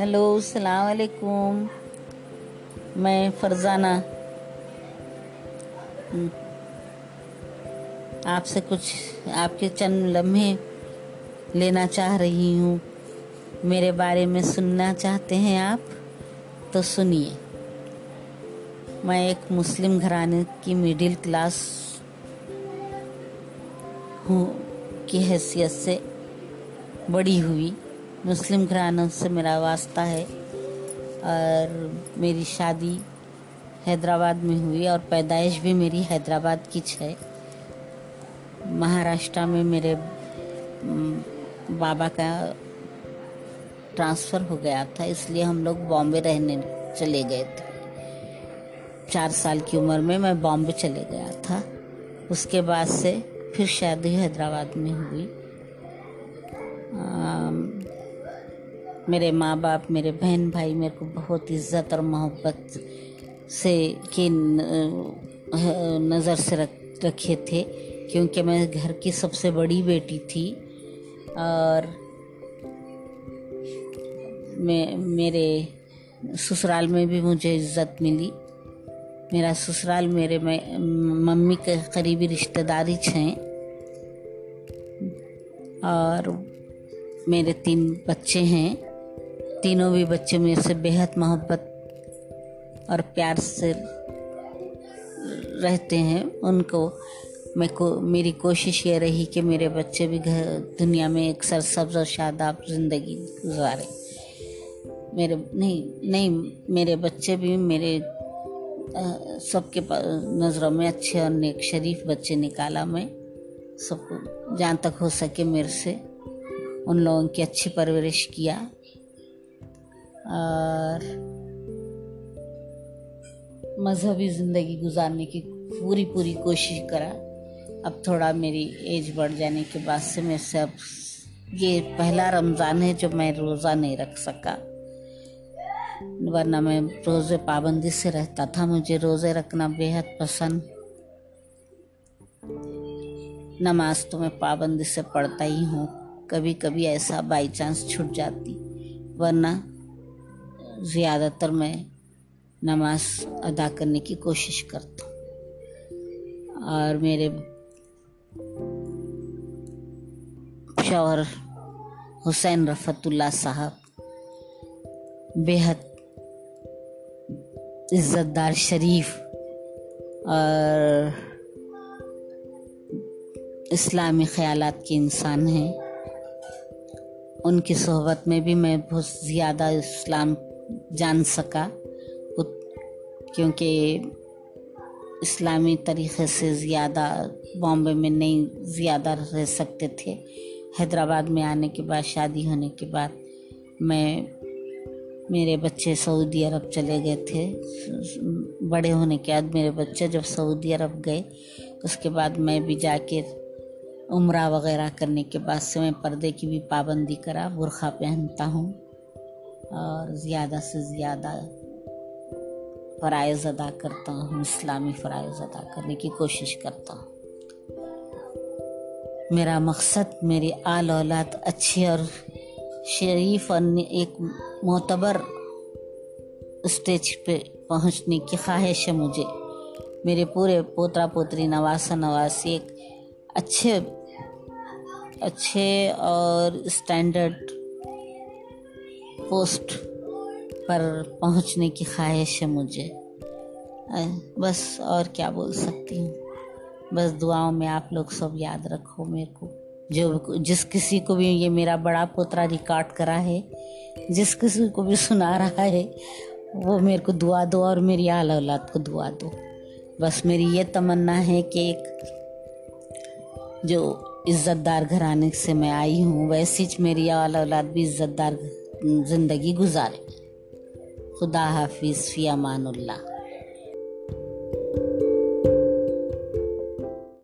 Hello السلام علیکم۔ میں فرزانہ۔ آپ سے کچھ آپ کے چند لمحے لینا چاہ رہی ہوں۔ میرے بارے میں سننا چاہتے ہیں آپ؟ تو سنیے۔ میں ایک مسلم گھرانے کی مڈل کلاس ہوں کی حیثیت سے بڑی ہوئی۔ مسلم گھرانوں سے میرا واسطہ ہے اور میری شادی حیدرآباد میں ہوئی اور پیدائش بھی میری حیدرآباد کی ہے مہاراشٹرا میں میرے بابا کا ٹرانسفر ہو گیا تھا، اس لیے ہم لوگ بامبے رہنے چلے گئے تھے۔ چار سال کی عمر میں میں بامبے چلے گیا تھا۔ اس کے بعد سے پھر شادی حیدرآباد میں ہوئی۔ میرے ماں باپ، میرے بہن بھائی میرے کو بہت عزت اور محبت سے کی نظر سے رکھے تھے۔ کیونکہ میں گھر کی سب سے بڑی بیٹی تھی اور میں، میرے سسرال میں بھی مجھے عزت ملی۔ میرا سسرال میرے میں ممی کے قریبی رشتہ داری ہیں اور میرے تین بچے ہیں۔ تینوں بھی بچے میرے سے بےحد محبت اور پیار سے رہتے ہیں۔ ان کو میں کو میری کوشش یہ رہی کہ میرے بچے بھی گھر دنیا میں ایک سرسبز اور شاداب زندگی گزارے۔ میرے نہیں نہیں، میرے بچے بھی میرے سب کے نظروں میں اچھے اور نیک شریف بچے نکالا میں، سب کو جہاں تک ہو سکے میرے سے۔ ان لوگوں کی اچھی پرورش کیا۔ اور مذہبی زندگی گزارنے کی پوری پوری کوشش کرا۔ اب تھوڑا میری ایج بڑھ جانے کے بعد سے میں سے اب یہ پہلا رمضان ہے جو میں روزہ نہیں رکھ سکا۔ ورنہ میں روزے پابندی سے رہتا تھا، مجھے روزے رکھنا بےحد پسند۔ نماز تو میں پابندی سے پڑھتا ہی ہوں، کبھی کبھی ایسا بائی چانس چھٹ جاتی۔ ورنہ زیادہ تر میں نماز ادا کرنے کی کوشش کرتا ہوں۔ اور میرے شوہر حسین رفت اللہ صاحب بےحد عزت دار شریف اور اسلامی خیالات کے انسان ہیں۔ ان کی صحبت میں بھی میں بہت زیادہ اسلام جان سکا۔ کیونکہ اسلامی طریقے سے زیادہ بامبے میں نہیں زیادہ رہ سکتے تھے۔ حیدرآباد میں آنے کے بعد، شادی ہونے کے بعد میں میرے بچے سعودی عرب چلے گئے تھے۔ بڑے ہونے کے بعد میرے بچے جب سعودی عرب گئے، اس کے بعد میں بھی جا کے عمرہ وغیرہ کرنے کے بعد سے میں پردے کی بھی پابندی کرا، برقع پہنتا ہوں اور زیادہ سے زیادہ فرائض ادا کرتا ہوں، اسلامی فرائض ادا کرنے کی کوشش کرتا ہوں۔ میرا مقصد، میری آل اولاد اچھی اور شریف اور ایک معتبر اسٹیج پہ پہنچنے کی خواہش ہے مجھے۔ میرے پورے پوترا پوتری نواسا نواسی ایک اچھے اچھے اور اسٹینڈرڈ پوسٹ پر پہنچنے کی خواہش ہے مجھے۔ بس اور کیا بول سکتی ہوں؟ بس دعاؤں میں آپ لوگ سب یاد رکھو میرے کو۔ جو جس کسی کو بھی یہ میرا بڑا پوترا ریکارڈ کرا ہے، جس کسی کو بھی سنا رہا ہے، وہ میرے کو دعا دو اور میری آل اولاد کو دعا دو۔ بس میری یہ تمنا ہے کہ ایک جو عزت دار گھرانے سے میں آئی ہوں، ویسی میری آل اولاد بھی عزت دار زندگی گزارے۔ خدا حافظ، فی امان اللہ۔